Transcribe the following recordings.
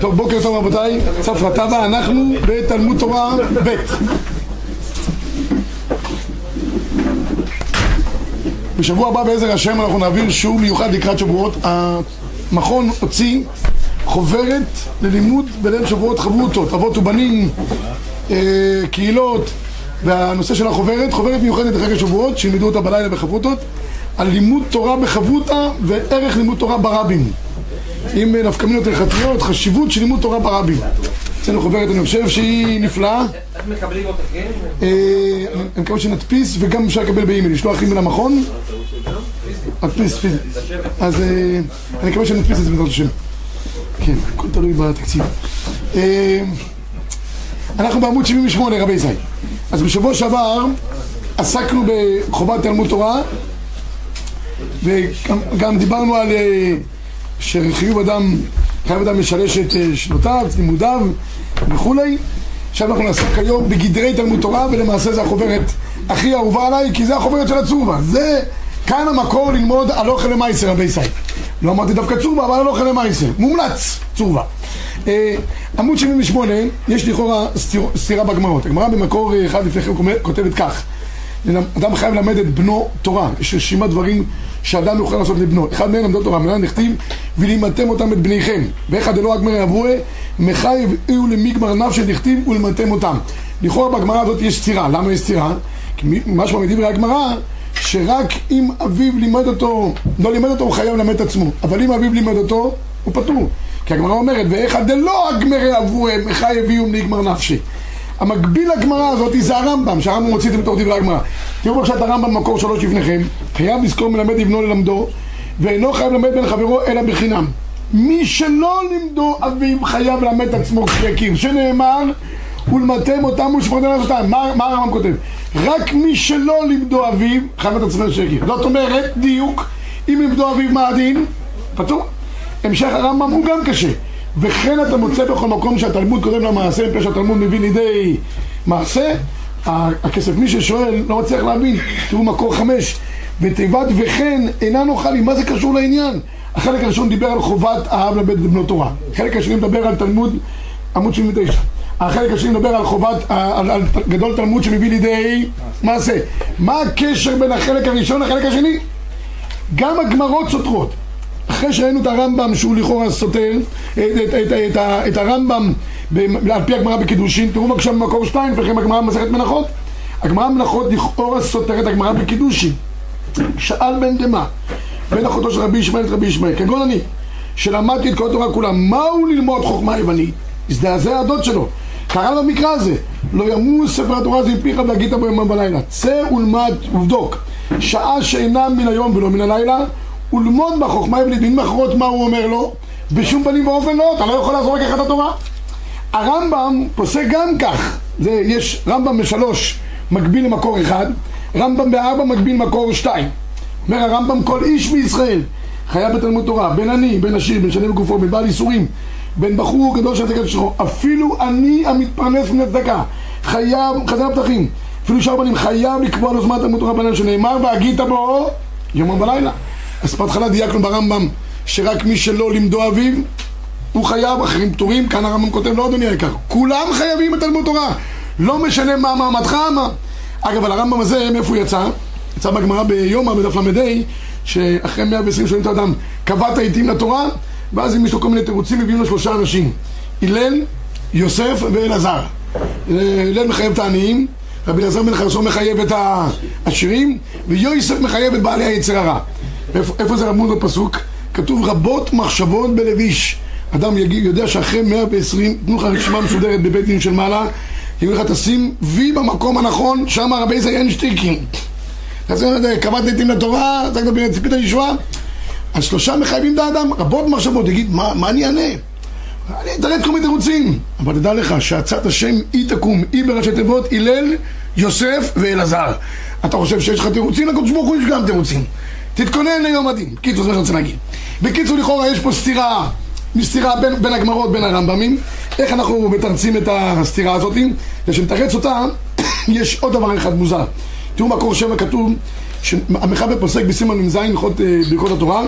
טוב, בוקר טוב רבותיי, צפרא טבא, אנחנו בתלמוד תורה ב'. בשבוע הבא בעזר השם אנחנו נעביר שיעור מיוחד לקראת שבועות. המכון הוציא חוברת ללימוד בליל שבועות חברותות, אבות ובנים, אה, קהילות, והנושא של החוברת, חוברת מיוחדת לחג השבועות, שילמדו אותה בלילה בחברותות, על לימוד תורה בחברותה וערך לימוד תורה ברבים. עם נפקמינות הלכתיות, חשיבות של לימוד תורה ברבים. אצלנו חוברת, אני חושב שהיא נפלאה. איך מקבלים אותה, כן? אה, אני מקווה שנדפיס וגם אפשר לקבל באימייל, לשלוח אימייל למכון. נדפיס פיזית. אז אה, אני מקווה שנדפיס את זה בעזרת השם. כן, הכל תלוי בתקציב. אה, אנחנו בעמוד 78 רבי זי. אז בשבוע שעבר עסקנו בחובת תלמוד תורה וגם דיברנו על אה, שחיוב אדם, חייב אדם לשלש את אה, שנותיו, לימודיו וכולי. עכשיו אנחנו נעסוק היום בגדרי תלמוד תורה ולמעשה זה החוברת הכי אהובה עליי כי זה החוברת של הצורבה. זה כאן המקור ללמוד אוכל למייסר רבי סי. לא אמרתי דווקא צורבה אבל אוכל למייסר. מומלץ צורבה. אה, עמוד 78 יש לכאורה סתירה בגמרות. הגמרא במקור אחד לפני כן כותבת כך אדם חייב ללמד את בנו תורה, יש רשימת דברים שאדם יוכל לעשות לבנו. אחד מהם למדו תורה, מנהל נכתיב, ולימדתם אותם את בניכם. ואחד אלוה גמר אבוה, מחייב אהו למגמר נפשי דכתיב ולמדתם אותם. לכאורה בגמרא הזאת יש סתירה. למה יש סתירה? כי משמע מדברי הגמרא, שרק אם אביו לימד אותו, לא לימד אותו, הוא חייב ללמד את עצמו. אבל אם אביו לימד אותו, הוא פטור. כי הגמרא אומרת, ואיכא דלא אגמרי אבוה, מחייב אהו למגמר נפשי. המקביל לגמרא הזאת זה הרמב"ם, שהרמב"ם מוציא את זה בתוך דברי הגמרא. תראו בבקשה את הרמב"ם במקור שלוש לפניכם, חייב לזכור מלמד לבנו ללמדו, ואינו חייב ללמד בן חברו אלא בחינם. מי שלא לימדו אביו חייב ללמד את עצמו כשיכיר, שנאמר ולמדתם אותם ולשמרתם לעשותם. מה, מה הרמב"ם כותב? רק מי שלא לימדו אביו חייב את עצמו כשיכיר. זאת אומרת, דיוק, אם לימדו אביו מה הדין? פטור. המשך הרמב"ם הוא גם קשה. וכן אתה מוצא בכל מקום שהתלמוד קודם למעשה, מפני שהתלמוד מביא לידי מעשה, הכסף, מי ששואל לא מצליח להבין, תראו מקור חמש, ותיבת וכן אינה נוחלים, מה זה קשור לעניין? החלק הראשון דיבר על חובת האב לבית בנו תורה, החלק השני מדבר על תלמוד עמוד 79 החלק השני מדבר על חובת, על, על גדול תלמוד שמביא לידי מעשה. מה הקשר בין החלק הראשון לחלק השני? גם הגמרות סותרות אחרי שראינו את הרמב"ם שהוא לכאורה סותר את, את, את, את, את הרמב"ם על פי הגמרא בקידושין, תראו בבקשה במקור שתיים, לפניכם הגמרא במסכת מנחות. הגמרא במנחות לכאורה סותרת הגמרא בקידושין. שאל בן דמה, בן אחותו של רבי ישמעאל את רבי ישמעאל, כגון אני, שלמדתי את כל התורה כולה, מהו ללמוד חוכמה יוונית? הזדעזע הדוד שלו. קרא במקרא הזה, לא ימוס ספר התורה הזה מפיך והגית בו יומם בלילה. צא ולמד ובדוק, שעה שאינה מן היום ולא מן הלילה, ולמוד בחוכמה. במילים אחרות מה הוא אומר לו? בשום פנים ואופן לא, אתה לא יכול לעזור רק אחד התורה. הרמב"ם פוסק גם כך, זה, יש רמב"ם בשלוש מקביל למקור אחד, רמב"ם בארבע מקביל למקור שתיים. אומר הרמב"ם כל איש מישראל חייב בתלמוד תורה, בין עני, בין עשיר, בין שני בגופו, בין בעל איסורים, בין בחור גדול של צדקת שחור, אפילו אני המתפרנס מן הצדקה, חייב, חזר הפתחים, אפילו שאר בנים חייב לקבוע לו זמן תלמוד תורה בלילה שנאמר והגית בו יומם בלילה. אז בהתחלה דייקנו ברמב"ם שרק מי שלא לימדו אביו הוא חייב, אחרים פטורים, כאן הרמב"ם כותב לא אדוני היקר, כולם חייבים בתלמוד תורה, לא משנה מה מעמדך, מה. אגב, על הרמב"ם הזה, מאיפה הוא יצא? יצא בגמרא ביומא בדף ל"ה, שאחרי 120 שנים את האדם קבעת עיתים לתורה, ואז אם יש לו כל מיני תירוצים, מביאים לו שלושה אנשים, הלל, יוסף ואלעזר. הלל מחייב את העניים, רבי אלעזר בן חרסון מחייב את העשירים, ויוסף מחייב את בעלי היצר הרע. איפה, איפה זה רמוד בפסוק? כתוב רבות מחשבות בלביש. אדם יגיד, יודע שאחרי 120, תנו לך רשימה מסודרת בבית דין של מעלה, יגידו לך תשים וי במקום הנכון, שם רבי זה אין שטיקים. אז קבעת נתים לתורה, זקת בן ציפית לישועה. אז שלושה מחייבים את האדם, רבות מחשבות, יגיד, מה, מה אני אענה? אני אתרץ כל מיני תירוצים, אבל תדע לך שעצת השם היא תקום, היא בראשי תיבות, הלל, יוסף ואלעזר. אתה חושב שיש לך תירוצים? לקדוש ברוך הוא יש גם תירוצים. תתכונן ליום הדין. קיצור, זה מה שאני רוצה להגיד. בקיצור, לכאורה יש פה סתירה, סתירה בין, בין הגמרות, בין הרמב"מים. איך אנחנו מתרצים את הסתירה הזאת? ושנתרץ אותה, יש עוד דבר אחד מוזר. תראו מקור שבע כתוב, שהמחבר פוסק בסימן מ"ז הלכות ברכות התורה,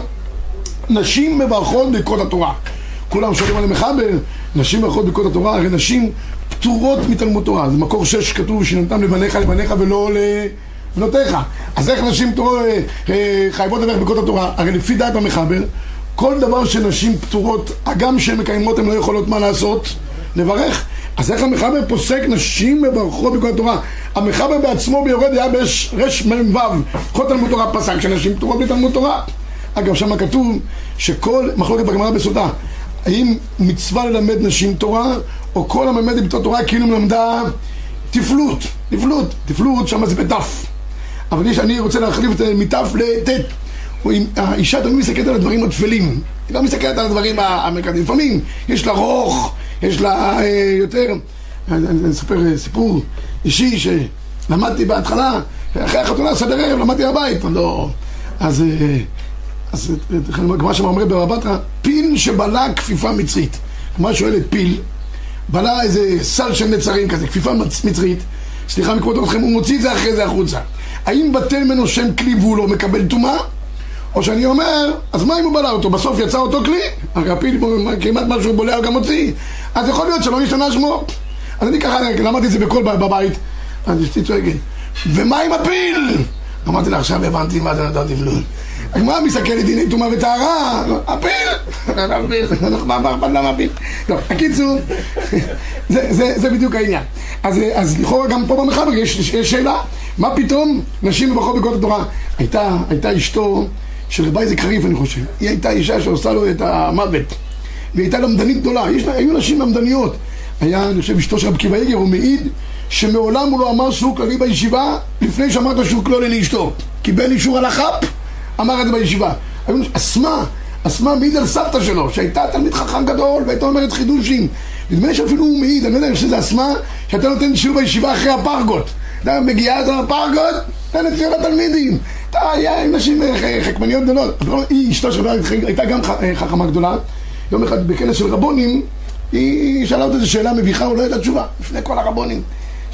נשים מברכות ברכות התורה. כולם שואלים על המחבר, נשים מברכות ברכות התורה, הרי נשים פטורות מתלמוד תורה. זה מקור שש כתוב שנתתם לבניך לבניך ולא לבנותיך. אז איך נשים אה, אה, חייבות לברך ברכות התורה? הרי לפי דעת המחבר, כל דבר שנשים פטורות, הגם שהן מקיימות, הן לא יכולות מה לעשות? לברך. אז איך המחבר פוסק נשים מברכות בכל התורה? המחבר בעצמו ביורד היה ברמ"ו, כל תלמוד תורה פסק שנשים פטורות בתלמוד תורה. אגב, שם כתוב שכל מחלוקת בגמרא בסודה, האם מצווה ללמד נשים תורה, או כל המלמד בתור תורה כאילו מלמדה תפלות, תפלות, תפלות שם זה בתף. אבל יש, אני רוצה להחליף את זה מתף לט'. האישה תמיד מסתכלת על הדברים הטפלים, היא לא מסתכלת על הדברים המרכזיים. לפעמים יש לה רוך, יש לה אה, יותר, אני אספר אה, סיפור אישי שלמדתי בהתחלה, אחרי החתונה, סדר ערב, למדתי בבית, לא... אז... אה, אז הגמרא שם אומרת בבא בתרא, פיל שבלע כפיפה מצרית. הגמרא שואלת פיל, בלע איזה סל של נצרים כזה, כפיפה מצרית, סליחה מכבוד אתכם, הוא מוציא את זה אחרי זה החוצה. האם בטל ממנו שם כלי והוא לא מקבל טומאה? או שאני אומר, אז מה אם הוא בלע אותו? בסוף יצא אותו כלי? הרי הפיל כמעט משהו בולע גם מוציא. אז יכול להיות שלא נשתנה שמו. אז אני ככה למדתי את זה בקול בבית, אז אשתי צועקת, ומה עם הפיל? אמרתי לה, עכשיו הבנתי מה זה נתן תבלול. הגמרא מסתכלת דיני טומאה וטהרה, הפיל, למה הפיל? טוב, הקיצור, זה בדיוק העניין. אז לכאורה גם פה במחבר יש שאלה, מה פתאום נשים מברכות בקוד התורה? הייתה אשתו של רבי איזה קריף אני חושב, היא הייתה אישה שעושה לו את המוות, והיא הייתה למדנית גדולה, היו נשים למדניות. היה, אני חושב, אשתו של רבי עקיבא יגר, הוא מעיד שמעולם הוא לא אמר שיעור כללי בישיבה לפני שאמר את השיעור כללי לאשתו. קיבל אישור החאפ אמר את זה בישיבה. אסמה, אסמה מעיד על סבתא שלו, שהייתה תלמיד חכם גדול והייתה אומרת חידושים. נדמה לי שאפילו הוא מעיד, אני לא יודע שזה אסמה, שהייתה נותנת שיעור בישיבה אחרי הפרגות. אתה מגיעה את הפרגות, נותנת שיעור לתלמידים. אתה היה עם נשים חכמניות גדולות. היא, אשתו של הייתה גם אה, חכמה גדולה. יום אחד בכנס של רבונים, היא שאלה אותה איזו שאלה מביכה, הוא לא ידע תשובה, לפני כל הרבונים.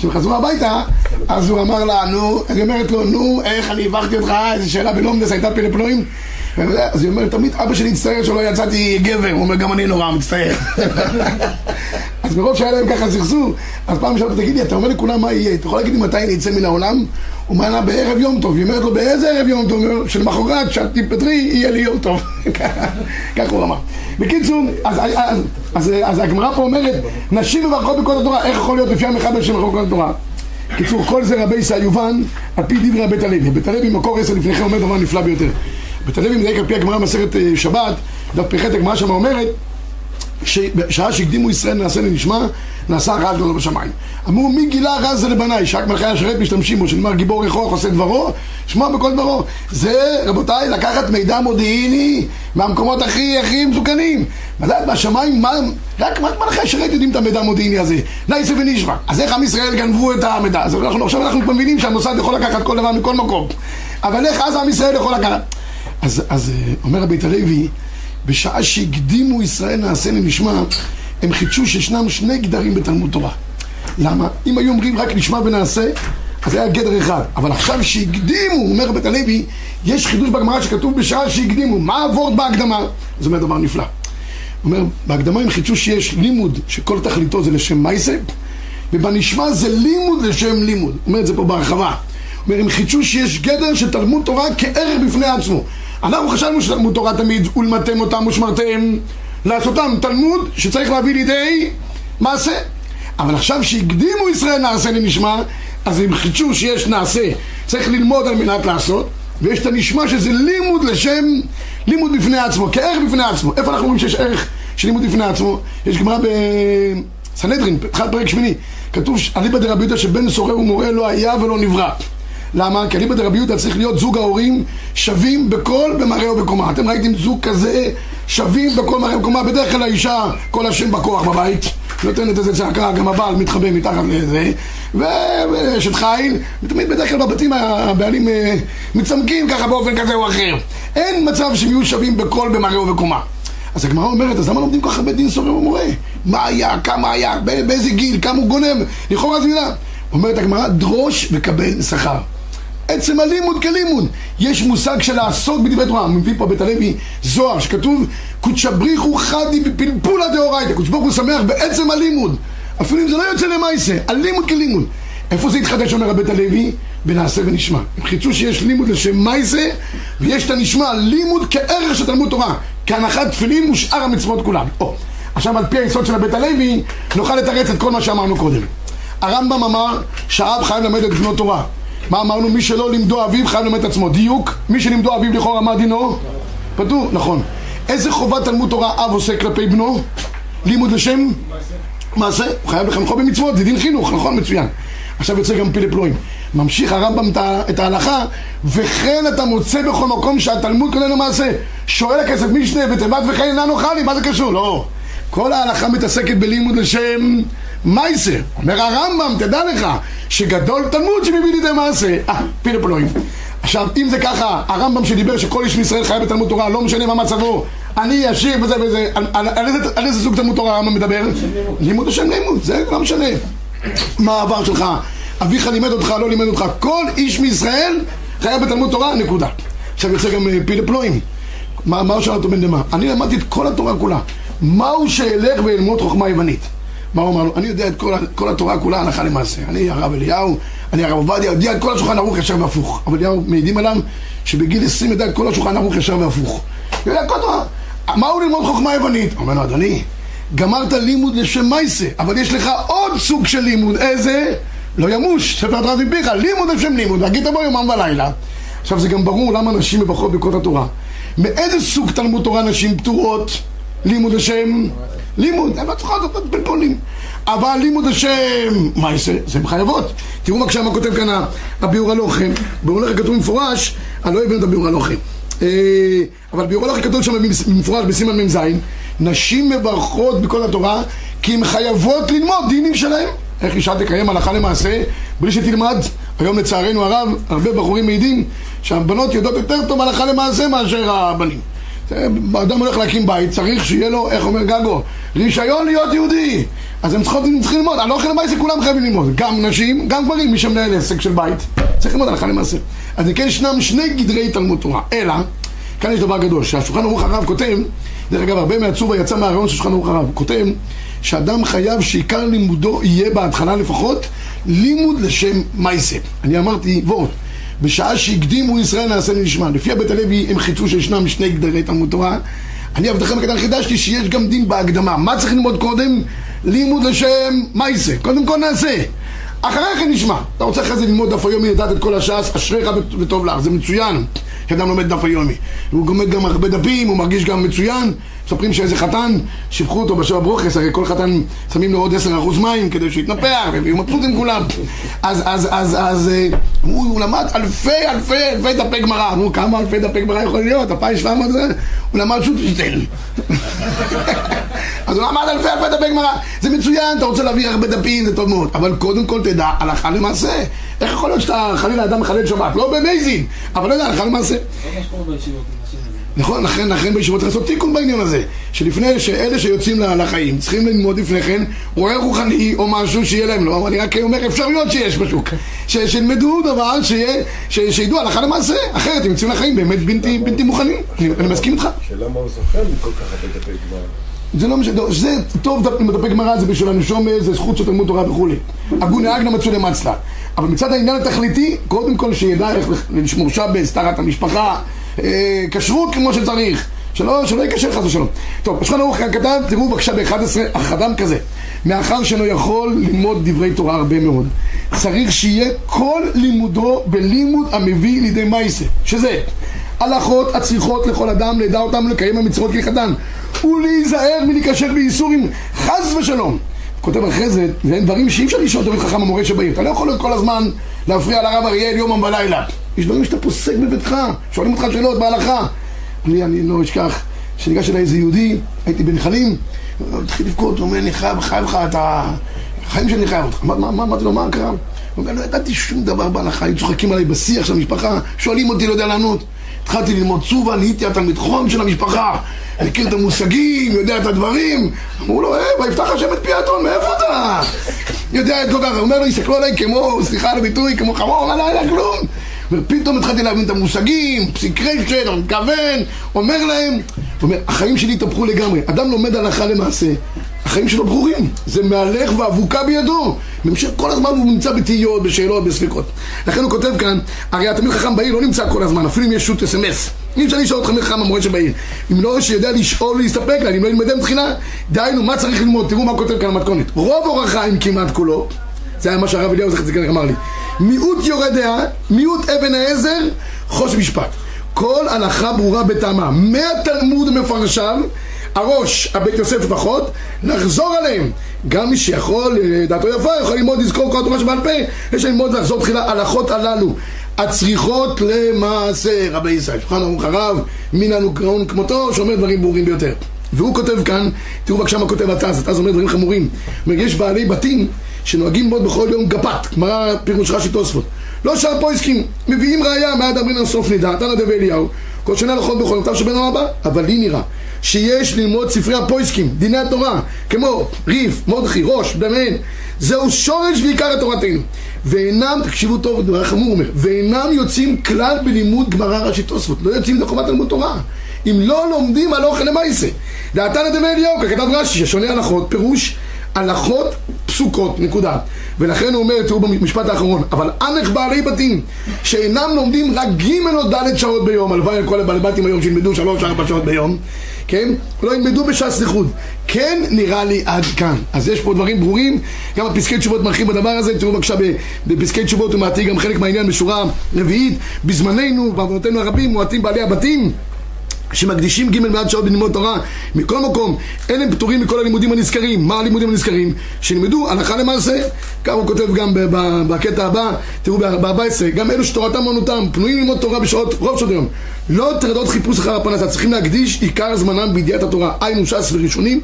כשהם חזרו הביתה, אז הוא אמר לה, נו, היא אומרת לו, נו, איך אני הבכתי אותך, איזו שאלה בלומדס, הייתה פלפלואים? אז היא אומרת, תמיד אבא שלי הצטער שלא יצאתי גבר, הוא אומר, גם אני נורא מצטער. אז מרוב שהיה להם ככה סכסוך, אז פעם שאלת, תגידי, אתה אומר לכולם מה יהיה, אתה יכול להגיד לי מתי אני אצא מן העולם? הוא לה, בערב יום טוב. היא אומרת לו, באיזה ערב יום טוב? שלמחרת, שאת תתפטרי, יהיה לי יום טוב. ככה הוא אמר. בקיצור, אז, אז, אז, אז אז הגמרא פה אומרת, נשים מברכות בכל התורה, איך יכול להיות לפי המחבר של מברכות בכל התורה? קיצור, כל זה רבי ישראל יובן על פי דברי הבית הלוי. בית הלוי מקור עשר לפניכם אומר דבר נפלא ביותר. בית הלוי מדייק על פי הגמרא במסכת אה, שבת, דף פ"ח הגמרא שם אומרת שעה שהקדימו ישראל נעשה לנשמע, נעשה רע גדול בשמיים. אמרו מי גילה רע זה לבניי, שרק מלכי השרת משתמשים בו, שנאמר גיבור יכוח עושה דברו, שמע בכל דברו. זה, רבותיי, לקחת מידע מודיעיני מהמקומות הכי הכי מסוכנים. לדעת בשמיים, מה, רק, רק מלכי השרת יודעים את המידע המודיעיני הזה. נייסה ונשמע. אז איך עם ישראל גנבו את המידע? אז אנחנו, עכשיו אנחנו מבינים שהמוסד יכול לקחת כל דבר מכל מקום. אבל איך אז עם ישראל יכול לקחת? אז, אז אה, אומר הבית הלוי, בשעה שהקדימו ישראל נעשה לנשמע, הם חידשו שישנם שני גדרים בתלמוד תורה. למה? אם היו אומרים רק נשמע ונעשה, אז היה גדר אחד. אבל עכשיו שהקדימו, אומר בית הלוי, יש חידוש בגמרא שכתוב בשעה שהקדימו. מה הוורד בהקדמה? זה אומר דבר נפלא. הוא אומר, בהקדמה הם חידשו שיש לימוד שכל תכליתו זה לשם מייסה, ובנשמע זה לימוד לשם לימוד. הוא אומר את זה פה בהרחבה. הוא אומר, הם חידשו שיש גדר של תלמוד תורה כערך בפני עצמו. אנחנו חשבנו שתלמוד תורה תמיד, ולמדתם אותם ושמרתם, לעשותם תלמוד שצריך להביא לידי מעשה. אבל עכשיו שהקדימו ישראל נעשה לנשמע, אז הם חידשו שיש נעשה, צריך ללמוד על מנת לעשות, ויש את הנשמע שזה לימוד לשם, לימוד בפני עצמו, כערך בפני עצמו. איפה אנחנו רואים שיש ערך של לימוד בפני עצמו? יש גמרא בסנהדרין, התחלת פרק שמיני, כתוב אליבא דרבי יהודה שבן סורר ומורה לא היה ולא נברא. למה? כי אליבא דרבי יהודה צריך להיות זוג ההורים שווים בכל במראה ובקומה. אתם ראיתם זוג כזה שווים בכל מראה ובקומה? בדרך כלל האישה כל השם בכוח בבית, נותנת איזה צעקה, גם הבעל מתחבא מתחת לזה, ואשת חיל, ותמיד בדרך כלל בבתים הבעלים אה, מצמקים ככה באופן כזה או אחר. אין מצב שהם יהיו שווים בכל במראה ובקומה. אז הגמרא אומרת, אז למה לומדים כל כך הרבה דין סורר ומורה? מה היה, כמה היה, באיזה גיל, כמה הוא גונב, לכאורה זה מילה. אומרת הגמרא, דרוש וקבל שכר. עצם הלימוד כלימוד. יש מושג של לעסוק בדברי תורה. מביא פה בית הלוי זוהר, שכתוב קודשא בריחו חדי בפלפולה דאורייתא. קודש ברוך שמח בעצם הלימוד. אפילו אם זה לא יוצא למעשה, הלימוד כלימוד. איפה זה התחדש, אומר הבית הלוי? בנעשה ונשמע. הם חיצו שיש לימוד לשם מייסה, ויש את הנשמע לימוד כערך של תלמוד תורה, כהנחת תפילין ושאר המצוות כולם. או, עכשיו על פי היסוד של הבית הלוי, נוכל לתרץ את כל מה שאמרנו קודם. הרמב"ם אמר שהאב חייב ללמד את בנו תורה. מה אמרנו? מי שלא לימדו אביו חייב ללמד את עצמו. דיוק, מי שלימדו אביו לכאורה מה דינו? פטור, נכון. איזה חובת תלמוד תורה אב עושה כלפי בנו? לימוד לשם? מעשה. הוא חייב לחנכו במצוות, זה דין חינוך, נכון? מצוין. עכשיו יוצא גם פילי פלואים. ממשיך הרמב"ם את ההלכה, וכן אתה מוצא בכל מקום שהתלמוד קונה למעשה. שואל הכסף משנה בתיבת וכן אינה נוחה לי, מה זה קשור? לא. כל ההלכה מתעסקת בלימוד לשם מייסר. אומר הרמב"ם, תדע לך, שגדול תלמוד לידי מעשה. אה, פילי פלואים. עכשיו, אם זה ככה, הרמב"ם שדיבר שכל איש מישראל חייב בתלמוד תורה, לא משנה מה מצבו, אני עשיר וזה וזה, על, על, על, איזה, על איזה סוג תלמוד תורה הרמב"ם מדבר? לימוד השם לימוד, זה לא משנה. מה העבר שלך, אביך לימד אותך, לא לימד אותך, כל איש מישראל חייב בתלמוד תורה, נקודה. עכשיו יוצא גם אה, פילי פלואים. מה, מה שאל אותו בן דמה? אני למדתי את כל התורה כולה. מהו שאלך ואלמוד חוכמה יוונית? מה הוא אמר לו? אני יודע את כל, כל התורה כולה הלכה למעשה. אני הרב אליהו, אני הרב עובדיה, יודע את כל השולחן ערוך ישר והפוך. אבל אליהו מעידים עליו שבגיל 20 ידע את כל השולחן ערוך ישר והפוך. יודע כל התורה. מהו ללמוד חוכמה יוונית? אומר לו, אדוני, גמרת לימוד לשם מייסה, אבל יש לך עוד סוג של לימוד, איזה? לא ימוש, ספר התורה מפיך, לימוד לשם לימוד, והגית בו יומם ולילה. עכשיו זה גם ברור למה נשים מברכות בכל התורה. מאיזה סוג תלמוד תורה נשים פטורות? לימוד השם? לימוד, הן לא צריכות לתת פלפולים. אבל לימוד השם, מה יעשה? זה מחייבות. תראו מה כשמה כותב כאן הביאור הלוחם. ביאור הלוחם כתוב במפורש, אני לא הבאנו את הביאור הלוחם. אבל ביאור הלוחם כתוב שם במפורש בסימן מ"ז, נשים מברכות בכל התורה כי הן חייבות ללמוד דינים שלהם. איך אישה תקיים הלכה למעשה בלי שתלמד? היום לצערנו הרב, הרבה בחורים מעידים שהבנות יודעות יותר טוב הלכה למעשה מאשר הבנים. אדם הולך להקים בית, צריך שיהיה לו, איך אומר גגו, רישיון להיות יהודי. אז הם צריכים, צריכים ללמוד, הלכה למעשה כולם חייבים ללמוד, גם נשים, גם גברים, מי שמנהל עסק של בית, צריך ללמוד הלכה למעשה. אז כן ישנם שני גדרי תלמוד תורה, אלא, כאן יש דבר גדול, שהשולחן ערוך הרב כותב, דרך אגב, הרבה מהצובה יצא מהרעיון של שולחן ערוך הרב, כותב שאדם חייב שעיקר לימודו יהיה בהתחלה לפחות לימוד לשם מייסה. אני אמרתי, ועוד, בשעה שהקדימו ישראל נעשה לנשמע. לפי הבית הלוי הם חיצו שישנם שני גדרי תלמוד תורה. אני עבדכם הקטן חידשתי שיש גם דין בהקדמה. מה צריך ללמוד קודם? לימוד לשם מייסה. קודם כל נעשה. אחרי כן נשמע. אתה רוצה אחרי זה ללמוד דף היומי, לדעת את כל הש"ס, אשריך וטוב לך, זה מצוין. שאדם לומד דף היומי. הוא לומד גם הרבה דפים, הוא מרגיש גם מצוין. מספרים שאיזה חתן, שיבחו אותו בשבע ברוכס, הרי כל חתן שמים לו עוד עשר אחוז מים כדי שיתנפח, ויהיו מבסוטים כולם. אז, אז, אז, אז, הוא, הוא למד אלפי, אלפי, אלפי דפי גמרא. אמרו, כמה אלפי דפי גמרא יכול להיות? אלפיים שבע מאות זה? הוא למד שוטשטיין. אז הוא למד אלפי אלפי דפי גמרא. זה מצוין, אתה רוצה להביא הרבה דפים, זה טוב מאוד. אבל קודם כל תדע, הלכה למעשה. איך יכול להיות שאתה חלילה אדם מחלל שבת? לא במייזין, אבל לא יודע, הלכה למעשה. נכון, לכן, לכן בישיבות צריך לעשות תיקון בעניין הזה שלפני שאלה שיוצאים לחיים צריכים ללמוד לפני כן רואה רוחני או משהו שיהיה להם לא, אני רק אומר אפשרויות שיש בשוק שילמדו דבר שידעו הלכה למעשה אחרת הם יוצאים לחיים באמת בלתי, בלתי מוכנים אני, אני מסכים איתך שאלה מה הוא זוכר מכל כך הרבה דפי גמרא זה לא משנה, זה טוב דפי גמרא, זה בשביל הנשום, זה זכות של תלמוד תורה וכולי. הגוני אגנא מצוי למצלה. אבל מצד העניין התכליתי, קודם כל שידע איך לשמור שבס, תחת המשפחה, כשרות כמו שצריך. שלא, שלא יקשר חס ושלום. טוב, השולחן ערוך כתב, תראו בבקשה ב-11, החדם כזה. מאחר שאינו יכול ללמוד דברי תורה הרבה מאוד, צריך שיהיה כל לימודו בלימוד המביא לידי מייסה, שזה הלכות הצריכות לכל אדם, לדע אותם לקיים המצוות כחתן, ולהיזהר מלהיקשר בייסורים, חס ושלום. כותב אחרי זה, זה דברים שאי אפשר לשאול תמיד חכם המורה שבעיר. אתה לא יכול כל הזמן להפריע לרב אריאל יומם בלילה. יש דברים שאתה פוסק בביתך, שואלים אותך שאלות בהלכה. אני, אני לא אשכח, שניגש אליי איזה יהודי, הייתי בנחלים, התחיל לבכות, הוא אומר, אני חייב, חייב לך את החיים שאני חייב אותך. אמרתי לו, מה קרה? הוא אומר, לא ידעתי שום דבר בהלכה, היו צוחקים עליי בשיח של המשפחה, שואלים אותי, לא יודע לענות. התחלתי ללמוד צובה, נהייתי התלמיד חום של המשפחה, מכיר את המושגים, יודע את הדברים. אמרו לו, אה, ויפתח השם את פי האתון, מאיפה אתה? יודע את כל כך, הוא אומר לו, יסתכלו עליי כמו, סליחה על הביטוי, כמו חמור, לא היה כלום. ופתאום התחלתי להבין את המושגים, פסיק רשת, אני מתכוון, אומר להם, אומר, החיים שלי התהפכו לגמרי. אדם לומד הלכה למעשה, החיים שלו ברורים, זה מהלך ואבוקה בידו. ממשיך כל הזמן הוא נמצא בתהיות, בשאלות, בספיקות. לכן הוא כותב כאן, הרי התלמיד חכם בעיר לא נמצא כל הזמן, אפילו אם יש שוט אס.אם.אס. אי אפשר לשאול אותך מי חכם המורה שבעיר. אם לא שיודע לשאול ולהסתפק לה, אם לא ילמדם תחילה, דהיינו, מה צריך ללמוד? תראו מה כותב כאן המתכונת. רוב אור החיים כמעט כולו, זה היה מה שהרב אליהו זכר צדקה אמר לי. מיעוט יורה דעה, מיעוט אבן העזר, חוש משפט. כל הלכה ברורה בטעמה. מהתלמוד ומפרשיו, הראש, הבית יוסף לפחות, לחזור עליהם. גם מי שיכול, אה, דעתו יפה, יכול ללמוד לזכור כל התורה שבעל פה, יש ללמוד לחזור תחילה הלכות הללו. הצריכות למעשה, רבי ישראל, שולחן ערוך הרב, מן הנוקראון כמותו, שאומר דברים ברורים ביותר. והוא כותב כאן, תראו בבקשה מה כותב התז, התז אומר דברים חמורים. אומר, יש בעלי בתים שנוהגים ללמוד בכל יום גפת, גמרא פירוש רש"י תוספות. לא שאר פויסקים, מביאים ראייה מעד אמרין על סוף נידה, תנא דבי אליהו, כל שנה לכל בכל יום, שבן הבא, אבל לי נראה שיש ללמוד ספרי הפויסקים, דיני התורה, כמו ריף, מודחי, ראש, דמיין, זהו שורש ועיקר תורתנו. ואינם, תקשיבו טוב, דבר חמור אומר, ואינם יוצאים כלל בלימוד גמרא רש"י תוספות, לא יוצאים לחובת תלמוד תורה. אם לא לומדים על אוכל למעשה. דעתנא דמי אליהו, ככתב רש"י, ששונה הלכות, פירוש הלכות פסוקות, נקודה. ולכן הוא אומר, תראו במשפט האחרון, אבל אנך בעלי בתים שאינם לומדים רק ג' או ד' שעות ביום, הלוואי על כל הבעלי בתים היום שילמדו שלוש ארבע שעות ביום, כן? לא ילמדו בש"ס לחוד. כן נראה לי עד כאן. אז יש פה דברים ברורים, גם בפסקי תשובות מרחיב בדבר הזה, תראו בבקשה בפסקי תשובות הוא מעתיק גם חלק מהעניין בשורה רביעית, בזמננו, בעוונותינו הרבים, מועטים בעלי הבתים שמקדישים ג' מעט שעות בלימוד תורה מכל מקום, אין הם פטורים מכל הלימודים הנזכרים. מה הלימודים הנזכרים? שלימדו הלכה למעשה. כך הוא כותב גם בקטע הבא, תראו ב-14, גם אלו שתורתם אומנותם, פנויים ללמוד תורה בשעות, רוב שעות היום. לא טרדות חיפוש אחר הפרנסה, צריכים להקדיש עיקר זמנם בידיעת התורה. היינו ש"ס וראשונים.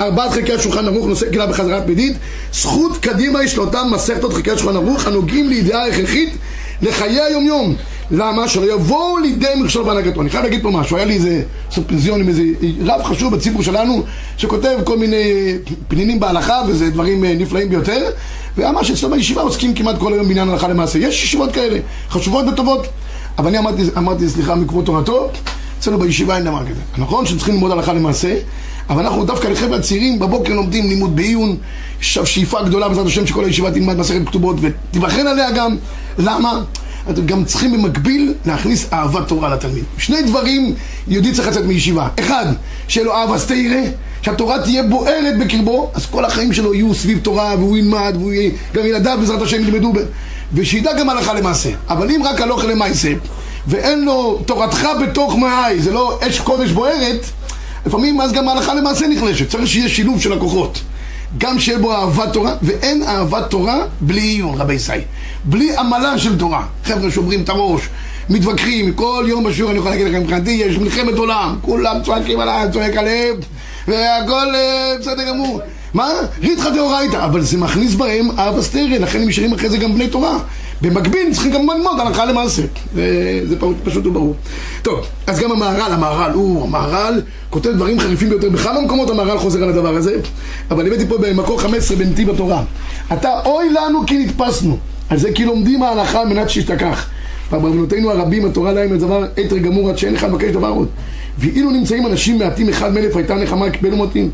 ארבעת חלקי השולחן ערוך נושא גילה בחזרת מדית. זכות קדימה יש לאותם מסכתות חלקי השולחן ערוך הנוגעים לידיעה הכרחית לחיי היומיום. למה? שלא יבואו לידי מכשול בהנהגתו. אני חייב להגיד פה משהו, היה לי איזה סופנזיון עם איזה רב חשוב בציבור שלנו, שכותב כל מיני פנינים בהלכה, וזה דברים אה, נפלאים ביותר, ואמר שאצלו בישיבה עוסקים כמעט כל היום בעניין הלכה למעשה. יש ישיבות כאלה, חשובות וטובות. אבל אני אמרתי, אמרתי סליחה, מכבוד תורתו, אצלנו בישיבה אין דבר כזה. נכון שצריכים ללמוד הלכה למעשה, אבל אנחנו דווקא לחבר'ה הצעירים בבוקר לומדים לימוד בעיון, יש שאיפה גדולה בעזרת השם שכל הישיבה תלמד מסכת כתובות ותיבחן עליה גם. למה? אתם גם צריכים במקביל להכניס אהבת תורה לתלמיד. שני דברים יהודי צריך לצאת מישיבה. אחד, שיהיה לו אהבה סתירה, שהתורה תהיה בוערת בקרבו, אז כל החיים שלו יהיו סביב תורה, והוא ילמד, והוא יהיה, גם ילדיו בעזרת השם ילמדו, ב... ושידע גם הלכה למעשה. אבל אם רק הלוך למעשה, ואין לו תורתך בתוך מעי, זה לא אש קודש בוערת, לפעמים אז גם ההלכה למעשה נחלשת. צריך שיהיה שילוב של הכוחות. גם שיהיה בו אהבת תורה, ואין אהבת תורה בלי עיון, רבי ישראל. בלי עמלה של תורה. חבר'ה שוברים את הראש, מתווכחים, כל יום בשיעור אני יכול להגיד לכם, מבחינתי יש מלחמת עולם, כולם צועקים עליי, צועק עליהם, והכל אה, בסדר גמור. מה? ריתחא דאורייתא, אבל זה מכניס בהם אהבה סטרן, לכן הם נשארים אחרי זה גם בני תורה. במקביל צריכים גם ללמוד הלכה למעשה. זה פשוט וברור. טוב, אז גם המהר"ל, המהר"ל, הוא, המהר"ל כותב דברים חריפים ביותר. בכמה מקומות המהר"ל חוזר על הדבר הזה, אבל הבאתי פה במקור 15 בנתיב התורה. אתה אוי לנו כי נתפסנו. על זה כי לומדים ההלכה על מנת שישתכח. ובבנותינו הרבים התורה להם את דבר אתר גמור עד שאין לך מבקש דבר עוד. ואילו נמצאים אנשים מעטים אחד מאלף הייתה נחמה כבן מותין.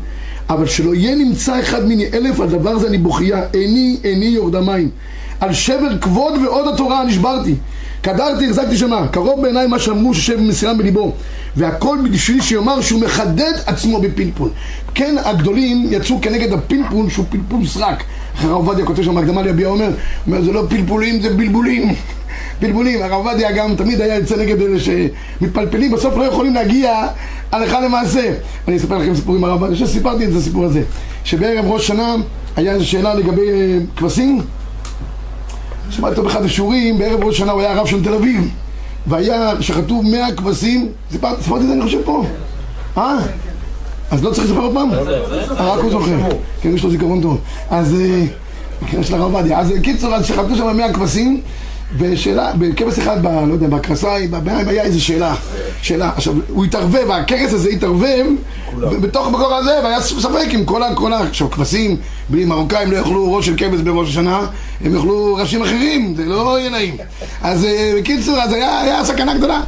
אבל שלא יהיה נמצא אחד מיני אלף, על דבר זה אני בוכייה, איני איני יורד המים. על שבר כבוד ועוד התורה נשברתי. קדרתי, החזקתי שמה, קרוב בעיניי מה שאמרו ששב במסירה בליבו. והכל בשביל שיאמר שהוא מחדד עצמו בפלפול. כן, הגדולים יצאו כנגד הפלפול שהוא פלפול סרק. הרב עובדיה כותב שם הקדמה ליביע אומר, אומר, זה לא פלפולים, זה בלבולים. בלבולים. הרב עובדיה גם תמיד היה יוצא נגד אלה שמתפלפלים, בסוף לא יכולים להגיע הלכה למעשה. אני אספר לכם סיפור עם הרב עובדיה, שסיפרתי את הסיפור הזה. שבערב ראש שנה היה איזו שאלה לגבי אה, כבשים. שמעתי אותו באחד השיעורים, בערב ראש שנה הוא היה הרב של תל אביב והיה שחטו מאה כבשים, סיפרתי את זה אני חושב פה. אה? אז לא צריך לספר עוד פעם? רק הוא זוכר, כן יש לו זיכרון טוב. אז, כן יש לך עובדיה, אז קיצור, אז שחטו שם מאה כבשים ושאלה, בכבש אחד, ב, לא יודע, בקרסיים, בבעיים, היה איזו שאלה, שאלה, עכשיו, הוא התערבב, הכרס הזה התערבב בתוך המקור הזה, והיה ספק אם ה... כל ה... עכשיו, כבשים, בלי מרוקאים לא יאכלו ראש של כבש בראש השנה, הם יאכלו ראשים אחרים, זה לא יהיה נעים. אז אה, בקיצור, אז היה, היה סכנה גדולה.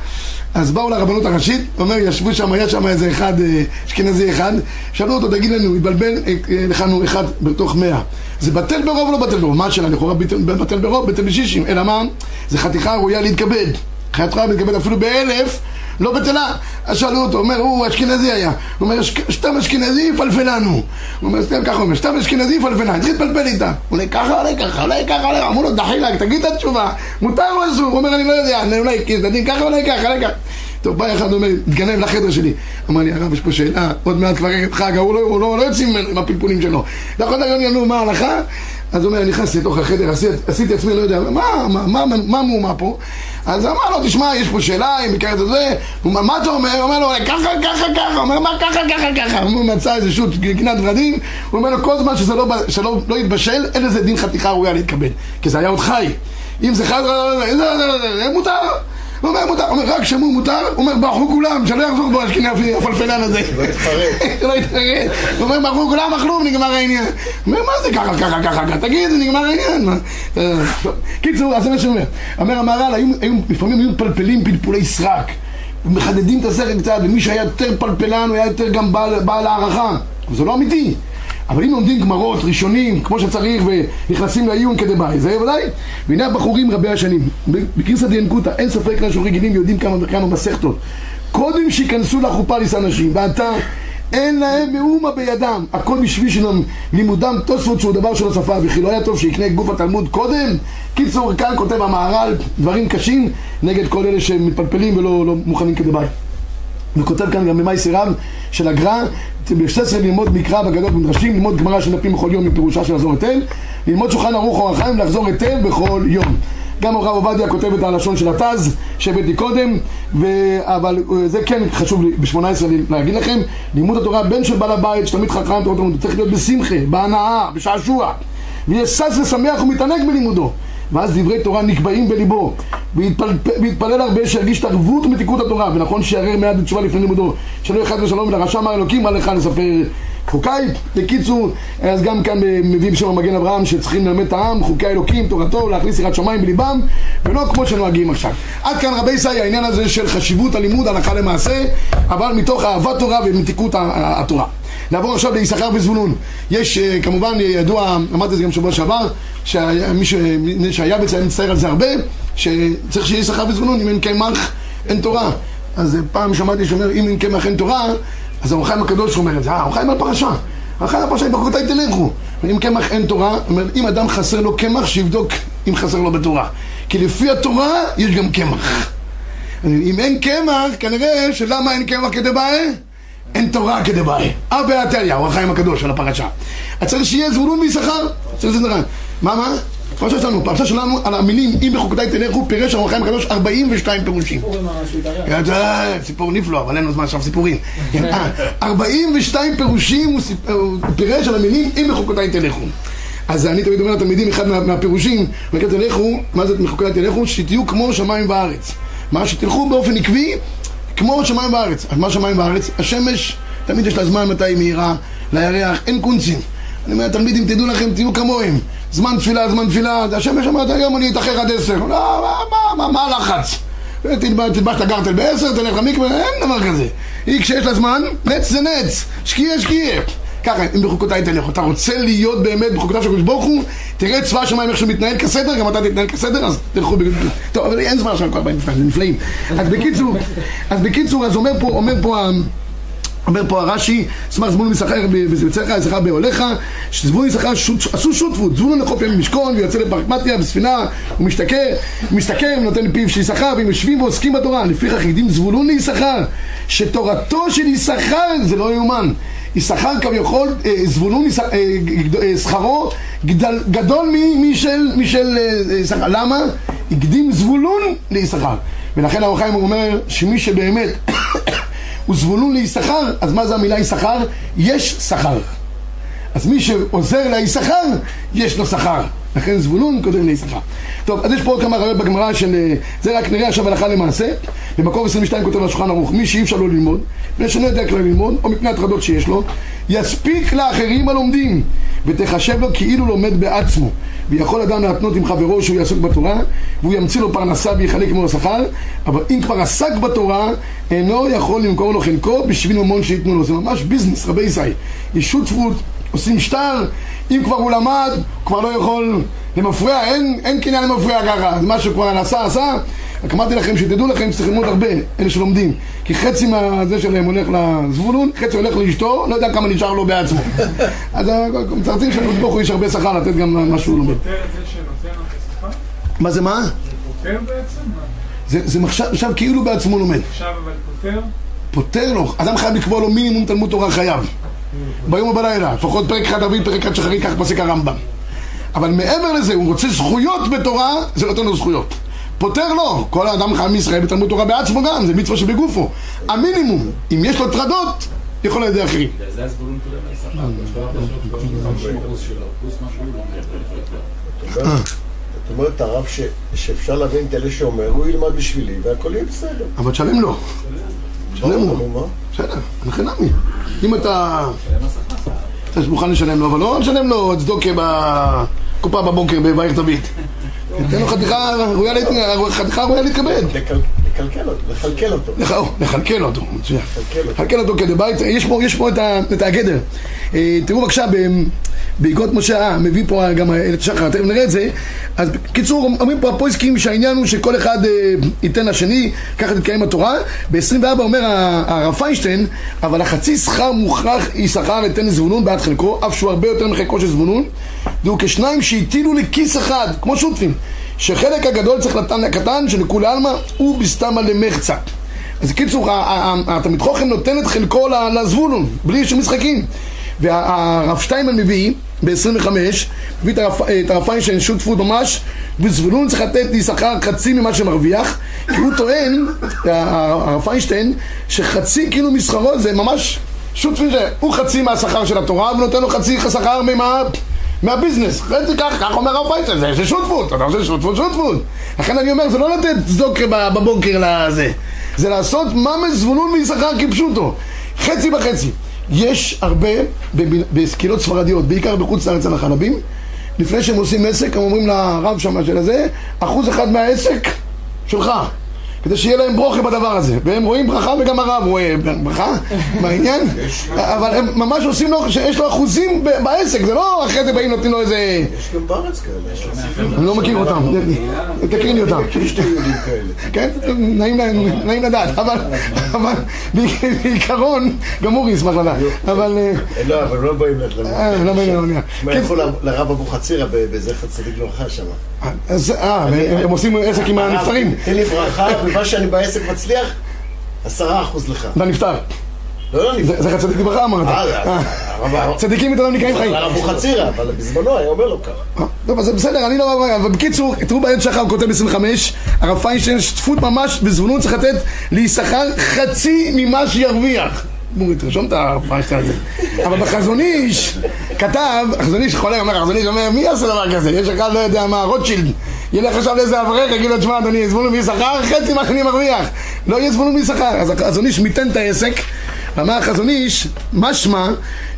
אז באו לרבנות הראשית, אומר, ישבו שם, היה שם איזה אחד, אה, אשכנזי אחד, שאלו אותו, תגיד לנו, התבלבל, לכנו אחד בתוך מאה. זה בטל ברוב או לא בטל ברוב? מה השאלה? לכאורה בטל ברוב, בטל בשישים. אלא מה? זה חתיכה ראויה להתכבד. חתיכה ראויה להתכבד אפילו באלף, לא בטלה. אז שאלו אותו, אומר, הוא אשכנזי היה. הוא אומר, סתם אשכנזי פלפלנו. הוא אומר, סתם ככה, הוא אומר, סתם אשכנזי פלפלנו. התחיל להתפלפל איתה. אומר, ככה, אולי ככה, אולי ככה, אולי ככה. אמרו לו, דחילק, תגיד את התשובה. מותר או אסור? הוא אומר, אני לא יודע, אולי ככה, אולי ככה, אולי ככה. טוב, בא אחד אומר, התגנב לחדר שלי. אמר לי, הרב, יש פה שאלה, עוד מעט כבר ערב חג, הוא לא, הוא לא, לא יוצאים עם הפלפולים שלו. להגיד לנו מה ההלכה? אז הוא אומר, נכנסתי לתוך החדר, עשיתי, עשיתי עצמי, לא יודע, מה, מה, מה, מה המהומה פה? אז אמר לו, תשמע, יש פה שאלה, אם מכיר את זה, אומר, מה אתה אומר? הוא אומר לו, ככה, ככה, ככה, הוא אומר, מה ככה, ככה, ככה? הוא מצא איזה שוט, גנת ורדים, הוא אומר לו, כל זמן שזה לא, שלא לא יתבשל, אין לזה דין חתיכה ראויה להתקבל, כי זה היה עוד חי. אם זה חי, מותר. הוא אומר מותר, אומר רק שמור מותר, הוא אומר ברחו כולם, שלא יחזור בו אשכנזי הפלפלן הזה. לא. שלא יתחרט. הוא אומר ברחו כולם אכלו ונגמר העניין. הוא אומר מה זה ככה, ככה, ככה, תגיד, זה נגמר העניין. קיצור, אז זה מה שהוא אומר. המהר"ל, לפעמים היו מפלפלים פלפולי סרק. מחדדים את השכל קצת, ומי שהיה יותר פלפלן הוא היה יותר גם בעל הערכה. זה לא אמיתי. אבל אם לומדים גמרות ראשונים כמו שצריך ונכנסים לעיון כדי ביי, זה ודאי. והנה הבחורים רבי השנים, בגרסא דינקותא, אין ספק שאנחנו רגילים יודעים כמה וכמה מסכתות. קודם שיכנסו לחופה לישא נשים, ועתה אין להם מאומה בידם, הכל בשביל שלהם לימודם תוספות שהוא דבר של השפה, וכי לא היה טוב שיקנה גוף התלמוד קודם? קיצור, כאן כותב המהר"ל דברים קשים נגד כל אלה שמתפלפלים ולא לא מוכנים כדי ביי. וכותב כאן גם במאי סירב של הגר"א, ב-16 ללמוד מקרא בגדות במדרשים, ללמוד גמרא של דפים בכל יום מפירושה של לחזור היטב, ללמוד שולחן ערוך אור החיים לחזור היטב בכל יום. גם הרב עובדיה כותב את הלשון של התז שהבאתי קודם, ו... אבל זה כן חשוב לי ב-18 להגיד לכם, לימוד התורה בן של בעל הבית שתמיד חכם תורת צריך להיות בשמחה, בהנאה, בשעשוע, ויהיה שש ושמח ומתענג בלימודו. ואז דברי תורה נקבעים בליבו. והתפלל הרבה שירגיש את ערבות ומתיקות התורה. ונכון שיערער מעט בתשובה לפני לימודו. שלא יחד ושלום ולרשע מר אלוקים מה לך לספר חוקיי? בקיצור אז גם כאן מביא בשם המגן אברהם שצריכים ללמד את העם חוקי האלוקים תורתו להכניס יראת שמיים בליבם ולא כמו שנוהגים עכשיו. עד כאן רבי ישראל העניין הזה של חשיבות הלימוד הלכה למעשה אבל מתוך אהבת תורה ומתיקות התורה נעבור עכשיו ליששכר וזבולון. יש כמובן ידוע, אמרתי את זה גם שבוע שעבר, שמי שהיה בצלם מצטער על זה הרבה, שצריך שיהיה יששכר וזבולון, אם אין קמח אין תורה. אז פעם שמעתי שאומר, אם אין קמח אין תורה, אז האור חיים הקדוש אומר את זה, אה, האור חיים על פרשה. האור חיים על פרשה, בחוקותיי תלכו. אם קמח אין תורה, אומר, אם אדם חסר לו קמח, שיבדוק אם חסר לו בתורה. כי לפי התורה יש גם קמח. אם אין קמח, כנראה שלמה אין קמח כדי בעיה? אין תורה כדבעי. אבא עתליה, הוא החיים הקדוש של הפרשה. אז צריך שיהיה זבולון ויששכר. מה, מה? פרשה שלנו, פרשה שלנו על המילים אם בחוקותיי תלכו פירש הרב החיים הקדוש 42 פירושים. סיפור נפלא, אבל אין לנו זמן עכשיו סיפורים. 42 פירושים הוא פירש על המילים אם בחוקותיי תלכו. אז אני תמיד אומר לתלמידים, אחד מהפירושים, תלכו, מה זה מחוקותיי תלכו? שתהיו כמו שמיים וארץ. מה שתלכו באופן עקבי כמו שמיים בארץ. מה שמיים בארץ? השמש, תמיד יש לה זמן מתי היא מהירה, לירח, אין קונצים. אני אומר, תלמידים, תדעו לכם, תהיו כמוהם. זמן תפילה, זמן תפילה. השמש אומרת, היום אני אתאחר עד עשר. לא, מה, מה, מה הלחץ? תלבש את הגרטל בעשר, תלך למקווה, אין דבר כזה. היא כשיש לה זמן, נץ זה נץ, שקיע שקיע. ככה, אם בחוקותיי תלך, אתה רוצה להיות באמת בחוקותיו של הקדוש ברוך הוא, תראה צבא השמיים איך שהוא מתנהל כסדר, גם אתה תתנהל כסדר, אז תלכו בגלל... טוב, אבל אין זמן עכשיו כל הבאים, זה נפלאים. אז בקיצור, אז בקיצור, אז אומר פה, אומר פה... אומר פה הרש"י, סמך זבולון יששכר בצאתך, יששכר באוהליך, שזבולון יששכר עשו שותפות, זבולון לחוף ים משכון ויוצא לפרקמטיה בספינה, הוא משתכר, משתכר ונותן לפיו של יששכר והם יושבים ועוסקים בתורה, לפיכך הקדים זבולון ליששכר, שתורתו של יששכר זה לא יאומן, יששכר כביכול, זבולון שכרו גדול משל יששכר, למה? הקדים זבולון ליששכר, ולכן האור חיים אומר שמי שבאמת וזבולון ליששכר, אז מה זה המילה יששכר? יש שכר. אז מי שעוזר ליששכר, יש לו שכר. לכן זבולון קודם ליששכר. טוב, אז יש פה כמה רעיונות בגמרא של... אה, זה רק נראה עכשיו הלכה למעשה. במקור 22 כותב השולחן ערוך, מי שאי אפשר לו ללמוד, מפני שלא יודע כלל ללמוד, או מפני הטרדות שיש לו, יספיק לאחרים הלומדים, ותחשב לו כאילו לומד בעצמו. ויכול אדם להתנות עם חברו שהוא יעסוק בתורה, והוא ימציא לו פרנסה ויחלק עמו השכר, אבל אם כבר עסק בתורה, אינו יכול למכור לו חלקו בשביל ממון שייתנו לו. זה ממש ביזנס, רבי ישראל. יש שותפות, עושים שטר, אם כבר הוא למד, הוא כבר לא יכול למפרע, אין, אין קניין למפרע ככה, אז מה שהוא כבר עשה, עשה. רק אמרתי לכם שתדעו לכם שצריך ללמוד הרבה, אלה שלומדים. כי חצי מהזה שלהם הולך לזבולון, חצי הולך לאשתו, לא יודע כמה נשאר לו בעצמו. אז מצרצים שהקדוש ברוך הוא יש הרבה שכר לתת גם מה שהוא לומד. זה? מה זה מה? זה פותר בעצם? זה, זה עכשיו כאילו בעצמו לומד. עכשיו אבל פותר? פותר לו, אדם חייב לקבוע לו מינימום תלמוד תורה חייב. ביום ובלילה, לפחות פרק אחד אביב, פרק אחד שחרית, כך פסק הרמב"ם. אבל מעבר לזה, הוא רוצה זכויות בתורה, זה נותן לו זכויות. פותר לו, כל האדם חייב מישראל בתלמוד תורה בעצמו גם, זה מצווה שבגופו. המינימום, אם יש לו טרדות, יכול על ידי אחרים. זאת אומרת, הרב שאפשר להבין את אלה שאומר, הוא ילמד בשבילי והכל יהיה בסדר. אבל תשלם לו, תשלם לו. בסדר, לכן נמי. אם אתה... אתה מוכן לשלם לו, אבל לא לשלם לו צדוקה בקופה בבוקר בבית דוד. תן לו חתיכה ראויה להתכבד. לקל- לקלקל אותו, לכלכל אותו. לכלכל אותו, מצוין. לכלכל אותו. כדי בית, יש פה, את, את הגדר. אה, תראו בבקשה, בעקבות משה, אה, מביא פה גם את שחר, תכף נראה את זה. אז בקיצור, אומרים פה הפויסקים שהעניין הוא שכל אחד אה, ייתן לשני, ככה תתקיים התורה. ב-24 אומר הרב פיינשטיין, אבל החצי שכר מוכרח יששכר ליתן לזבולון בעד חלקו, אף שהוא הרבה יותר מחלקו של זבולון. והוא כשניים שהטילו לכיס אחד, כמו שותפים. שחלק הגדול צריך לתן לקטן, שלכולי עלמא הוא בסתמא למחצה. אז קיצור, התלמיד חוכם נותן את חלקו ל- לזבולון, בלי שום משחקים. והרב שטיינמן מביא, ב-25, מביא את הרב- פיינשטיין שותפות ממש, וזבולון צריך לתת יששכר חצי ממה שמרוויח, כי הוא טוען, הרב פיינשטיין, שחצי כאילו משכרו זה ממש שותפים, ש- הוא חצי מהשכר של התורה, ונותן לו חצי שכר ממה... מהביזנס, חצי כך, כך אומר הרב פיינשטיין, זה- שותפות, אתה עושה שותפות, שותפות. לכן אני אומר, זה לא לתת צדוקה ב- בבוקר לזה, זה לעשות ממש זבולון ויששכר כפשוטו, חצי בחצי. יש הרבה בסקילות ספרדיות, בעיקר בחוץ לארץ על החלבים, לפני שהם עושים עסק, הם אומרים לרב שם של הזה, אחוז אחד מהעסק שלך. כדי שיהיה להם ברוכה בדבר הזה, והם רואים ברכה וגם הרב רואה ברכה מהעניין, אבל הם ממש עושים לו, שיש לו אחוזים ב- בעסק, זה לא אחרי זה באים נותנים לו איזה... יש גם בארץ כאלה. אני לא מכיר אותם, תקריא לי אותם. כן, נעים, לדעת, אבל, אבל בעיקר- בעיקרון, גם אורי ישמח לדעת, אבל... אה, לא, אבל לא באים ל... אה, לא באים לעניין. מה כן, ילכו ל- לרב אבוחצירא ב- בזכר צדיק לברכה שם. אז, אה, הם- עושים עסק עם הנפטרים, תן לי ברכה, ומה שאני בעסק מצליח, עשרה אחוז לך. לנפטר. לא, לא, אני... זה- זכר צדיק לברכה אמרת. אה, אה, הרב- צדיקים איתנו נקראים חיים. הרב אבוחצירא, אבל בזמנו היה אומר לו ככה. אה, טוב, אז בסדר, אני לא... אבל בקיצור, תראו בעד שחר, הוא כותב ב-25, הרב פיינשטיין, שותפות ממש, וזבולון צריך לתת ליששכר חצי ממה שירוויח. בואו, תרשום את הרב פיינשטיין הזה. אבל בחזון איש, כתב, החזון איש חולה, אומר, החזון איש אומר, מי יעשה דבר כזה? יש אחד, לא יודע מה, רוטשילד. ילך עכשיו לאיזה אברך, יגיד לו, תשמע, אדוני, זבולון ויששכר, חצי מה שאני מרוויח. לא יהיה זבולון ויששכר. אז החזון איש מיתן את העסק. אמר החזון איש, משמע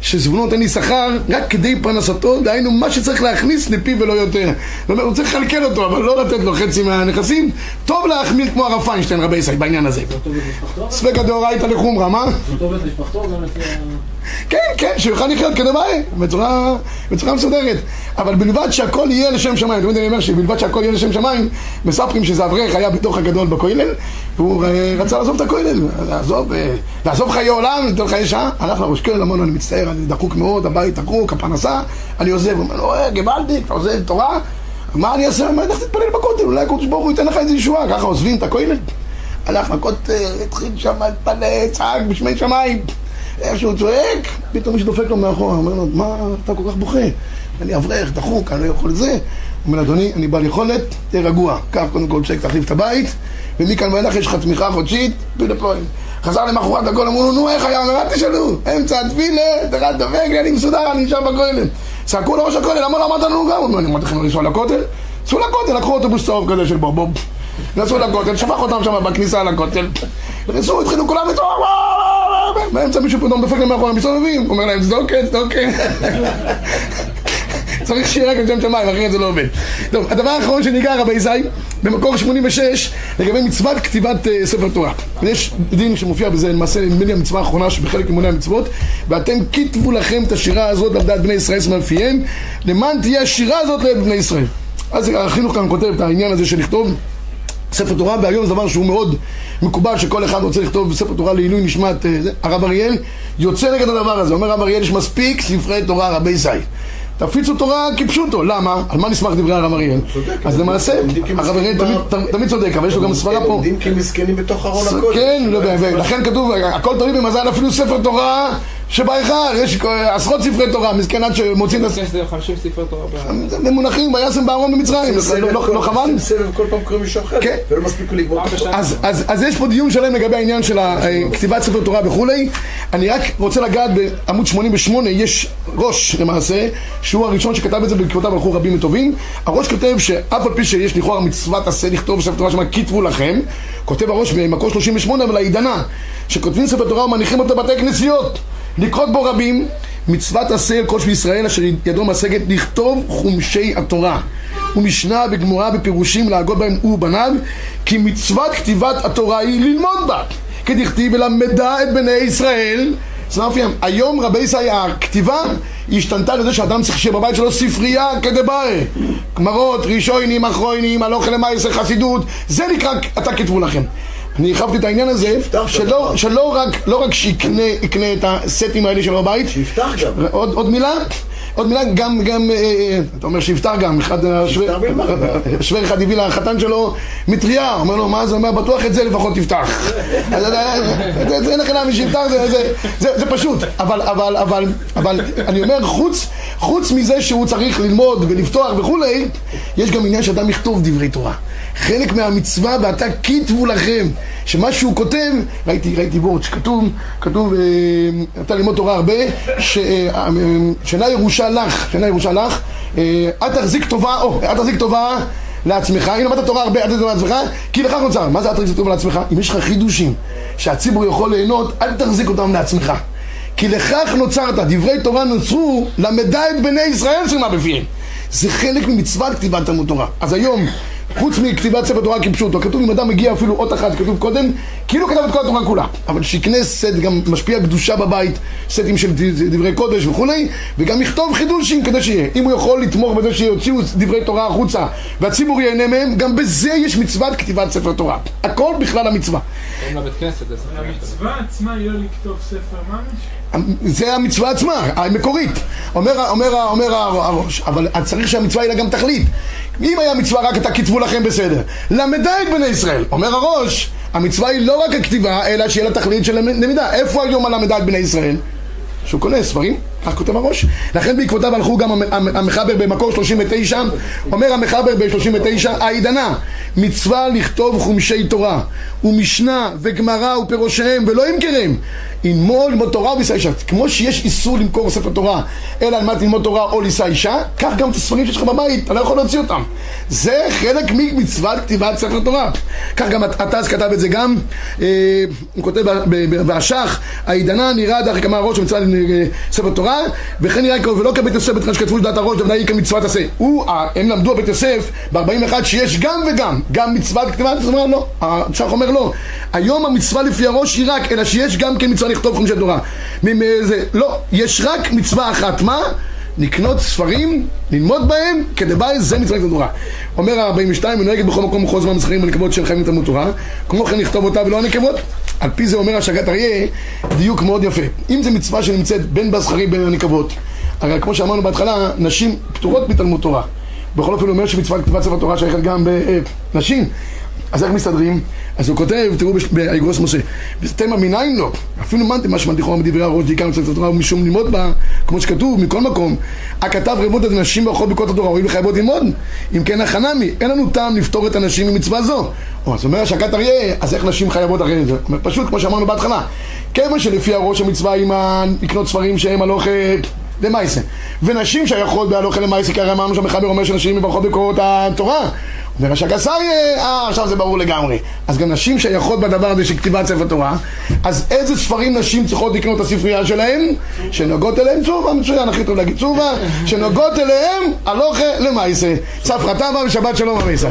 שזבולון נותן לי שכר רק כדי פרנסתו, דהיינו מה שצריך להכניס לפיו ולא יותר. זאת אומרת, הוא צריך לכלכל אותו, אבל לא לתת לו חצי מהנכסים. טוב להחמיר כמו הרב פיינשטיין, רבי ישראל, בעניין הזה. ספקא דאורייתא לחומרא, מה? זה טוב למשפחתו גם לפי ה... כן, כן, שיוכל לחיות כדבעי, בצורה, בצורה מסודרת. אבל בלבד שהכל יהיה לשם שמיים. תמיד אני אומר שבלבד שהכל יהיה לשם שמיים, מספרים שזה אברך היה בתוך הגדול בכולל, והוא אה, רצה לעזוב את הכולל, לעזוב, אה, לעזוב חיי עולם, לתת חיי שעה, הלך לראש כולל, אמר לו, אני מצטער, אני דחוק מאוד, הבית דחוק, הפרנסה, אני עוזב. הוא אומר לו, אה, גוואלדי, אתה עוזב תורה? מה אני אעשה? אומר, לך תתפלל בכותל, אולי הקדוש ברוך הוא ייתן לך איזה ישועה, ככה עוזבים את הכולל. הלך לכותל, התחיל שם להתפלל, צעק בשמי שמיים. איך שהוא צועק, פתאום מישהו דופק לו מאחורה, אומר לו, מה אתה כל כך בוכה? אני אברך, דחוק, אני לא יכול לזה. הוא אומר, אדוני, אני בעל יכולת, תהיה רגוע. קח קודם כל צ'ק, תחליף את הבית, ומכאן ואילך יש לך תמיכה חודשית, the point. חזר למחרת הכל, אמרו לו, נו, איך היה? אומר, אל תשאלו, אמצע התפילה, תרד דבק, אני מסודר, אני נשאר בכולל. צעקו לראש הכולל, למה לא אמרת לנו גם? הוא אומר, אני אמרתי לכם לא לנסוע לכותל? צאו לכותל, לקחו אוטובוס צהוב כזה של בוב בוב. נסעו לכותל, שפך אותם שם בכניסה לכותל. נכנסו, התחילו כולם לצעוק, באמצע מישהו פתאום דופק להם מאחורה, מסתובבים, אומר להם, צדוקת, צדוקת. צריך שיהיה רק לשם שמיים, אחרת זה לא עובד. טוב, הדבר האחרון שניגע רבי יזי, במקור 86, לגבי מצוות כתיבת אה, ספר תורה. יש דין שמופיע בזה, למעשה, נדמה לי המצווה האחרונה שבחלק ממוני המצוות, ואתם כתבו לכם את השירה הזאת על דעת בני ישראל סמלפיהם, למען תהיה השירה הזאת לעד בני ישראל. אז החינוך כאן כותב את העניין הזה של לכתוב ספר תורה, והיום זה דבר שהוא מאוד מקובל שכל אחד רוצה לכתוב ספר תורה לעילוי נשמת אה. הרב אריאל יוצא נגד הדבר הזה, אומר הרב אריאל יש מספיק ספרי תורה רבי זי. תפיצו תורה כפשוטו, למה? על מה נסמך דברי הרב אריאל? אז למעשה, הרב אריאל תמיד- צודק, אבל יש לו גם סברה פה. עומדים כמסכנים בתוך ארון הקודש. כן, לא, ולכן כתוב, הכל תלוי במזל, אפילו ספר תורה שבהיכל, יש עשרות ספרי תורה, מסכן עד שמוצאים את יש 50 ספרי תורה ב... זה מונחים, וישם בארון במצרים, לא- לא לא חבל? סבב כל פעם קוראים מישהו אחר, כן. ולא מספיק לו לגמור. אז, אז, אז יש פה דיון שלם לגבי העניין של אה, כתיבת ספר תורה וכולי. אני רק רוצה לגעת בעמוד 88, יש ראש למעשה, שהוא הראשון שכתב את זה בעקבותיו הלכו רבים וטובים. הראש כותב שאף על פי שיש לכאורה מצוות עשה לכתוב ספר תורה שמה כתבו לכם, כותב הראש במקור 38, אבל העידנה, שכותבים ספר תורה ומניחים אותו בבתי כנסיות, לקרות בו רבים, מצוות עשה כל שבישראל ישראל אשר ידו משגת לכתוב חומשי התורה. ומשנה וגמורה בפירושים להגות בהם הוא ובניו, כי מצוות כתיבת התורה היא ללמוד בה. כדכתיב ולמדה את בני ישראל. היום רבי ישראל, הכתיבה השתנתה לזה שאדם צריך שיהיה בבית שלו ספרייה כדבעי. גמרות, ראשונים, אחרונים, הלוך למעשר חסידות, זה נקרא אתה כתבו לכם. אני הרחבתי את העניין הזה, שלא. שלא רק, לא רק שיקנה יקנה את הסטים האלה שלו בבית, שיפתח גם. עוד, עוד מילה? עוד מילה, גם, גם, אה, אה, אתה אומר שיפתח גם, אחד. שווה אחד הביא לחתן שלו מטריה, אומר לו, מה זה אומר, בטוח את זה לפחות תפתח. אה, אה, אין לך למה שיפתח, זה פשוט, אבל, אבל, אבל, אבל, אני אומר, חוץ, חוץ מזה שהוא צריך ללמוד ולפתוח וכולי, יש גם עניין שאדם יכתוב דברי תורה. חלק מהמצווה, ואתה כתבו לכם, שמה שהוא כותב, ראיתי, ראיתי וורט שכתוב, כתוב, אה, אתה ללמוד תורה הרבה, ש- אה, אה, שנה ירושה לך, שנה ירושה לך, אל תחזיק טובה, או, אל תחזיק טובה לעצמך, אם למדת תורה הרבה, אל תחזיק טובה לעצמך, כי לכך נוצר. מה זה אל תחזיק טובה לעצמך? אם יש לך חידושים שהציבור יכול ליהנות, אל תחזיק אותם לעצמך. כי לכך נוצרת, דברי תורה נוצרו, למדה את בני ישראל שמה בפיהם. זה חלק ממצוות כתיבת תלמוד תורה. אז היום, חוץ מכתיבת ספר תורה כפשוטו, כתוב אם אדם מגיע אפילו אות אחת, כתוב קודם, כאילו כתב את כל התורה כולה. אבל שיקנה סט, גם משפיע קדושה בבית, סטים של ד- דברי קודש וכולי, וגם יכתוב חידושים כדי שיהיה. אם הוא יכול לתמוך בזה שיוציאו דברי תורה החוצה, והציבור ייהנה מהם, גם בזה יש מצוות כתיבת ספר תורה. הכל בכלל המצווה. המצווה עצמה היא לא לכתוב ספר ממש? זה המצווה עצמה, המקורית. אומר, אומר, אומר הראש, אבל צריך שהמצווה יהיה לה גם תכלית. אם היה מצווה רק אתה כתבו לכם בסדר, למדה את בני ישראל. אומר הראש, המצווה היא לא רק הכתיבה, אלא שיהיה לה תכלית של למידה. איפה היום הלמדה את בני ישראל? שהוא קונה ספרים, כך כותב הראש. לכן בעקבותיו הלכו גם המ- המ- המחבר במקור 39, אומר המחבר ב-39, העידנה, מצווה לכתוב חומשי תורה, ומשנה וגמרא ופירושיהם, ולא ימכרם. ללמוד ללמוד תורה ולישא אישה. כמו שיש איסור למכור ספר תורה, אלא על מנת ללמוד תורה או לישא אישה, כך גם את הספרים שיש לך בבית, אתה לא יכול להוציא אותם. זה חלק ממצוות כתיבת ספר תורה. כך גם הטז כתב את זה גם, אה, הוא כותב ב- ב- ב- בהשח, העידנה נראה דרך כמה הראש מצווה ספר תורה, וכן נראה כמו ולא כבית יוסף בתחילה שכתבו לדעת הראש, היא כמצוות עשה. הוא, הם למדו בבית יוסף ב-41 שיש גם וגם, גם מצוות כתיבת, זאת אומרת לא, השח אומר לא. היום המצווה לפי הראש היא רק, אלא שיש גם כן מצווה לכתוב חומשי תורה. לא, יש רק מצווה אחת, מה? לקנות ספרים, ללמוד בהם, כדבעי זה מצוות התורה. אומר ה-42, ונוהגת בכל מקום בכל זמן מסחרים בנקבות של חיים לתלמוד תורה, כמו כן לכתוב אותה ולא הנקבות. על פי זה אומר השגת אריה, דיוק מאוד יפה. אם זו מצווה שנמצאת בין בזכרים בין הנקבות, הרי כמו שאמרנו בהתחלה, נשים פטורות מתלמוד תורה. בכל אופן הוא אומר שמצוות כתיבת ספר תורה שייכת גם בנשים. אז איך מסתדרים? אז הוא כותב, תראו באגרוס משה, ותמה מניין לו, אפילו מנתם משמע לכאורה מדברי הראש דיקה מצוות התורה ומשום ללמוד בה, כמו שכתוב, מכל מקום, הכתב רבות את הנשים ואוכלות בקרות התורה, הואיל וחייבות ללמוד, אם כן החנמי, אין לנו טעם לפתור את הנשים ממצווה זו. או, אז אומר השקת אריה, אז איך נשים חייבות אחרי זה? אומר פשוט, כמו שאמרנו בהתחלה, כיוון שלפי הראש המצווה עם לקנות ספרים שהם הלוך... למעשה. ונשים שייכות בהלוכה למעשה, כי הרי אמרנו שהמחבר אומר שנשים מברכות בקורות התורה. אומר השקסר, אה, עכשיו זה ברור לגמרי. אז גם נשים שייכות בדבר הזה של כתיבת ספר תורה, אז איזה ספרים נשים צריכות לקנות את הספרייה שלהם? שנוגעות אליהם צובה, מצוין, הכי טוב להגיד צובה, שנוגעות אליהם הלוכה למעשה. ספרא טבא ושבת שלום הנשים.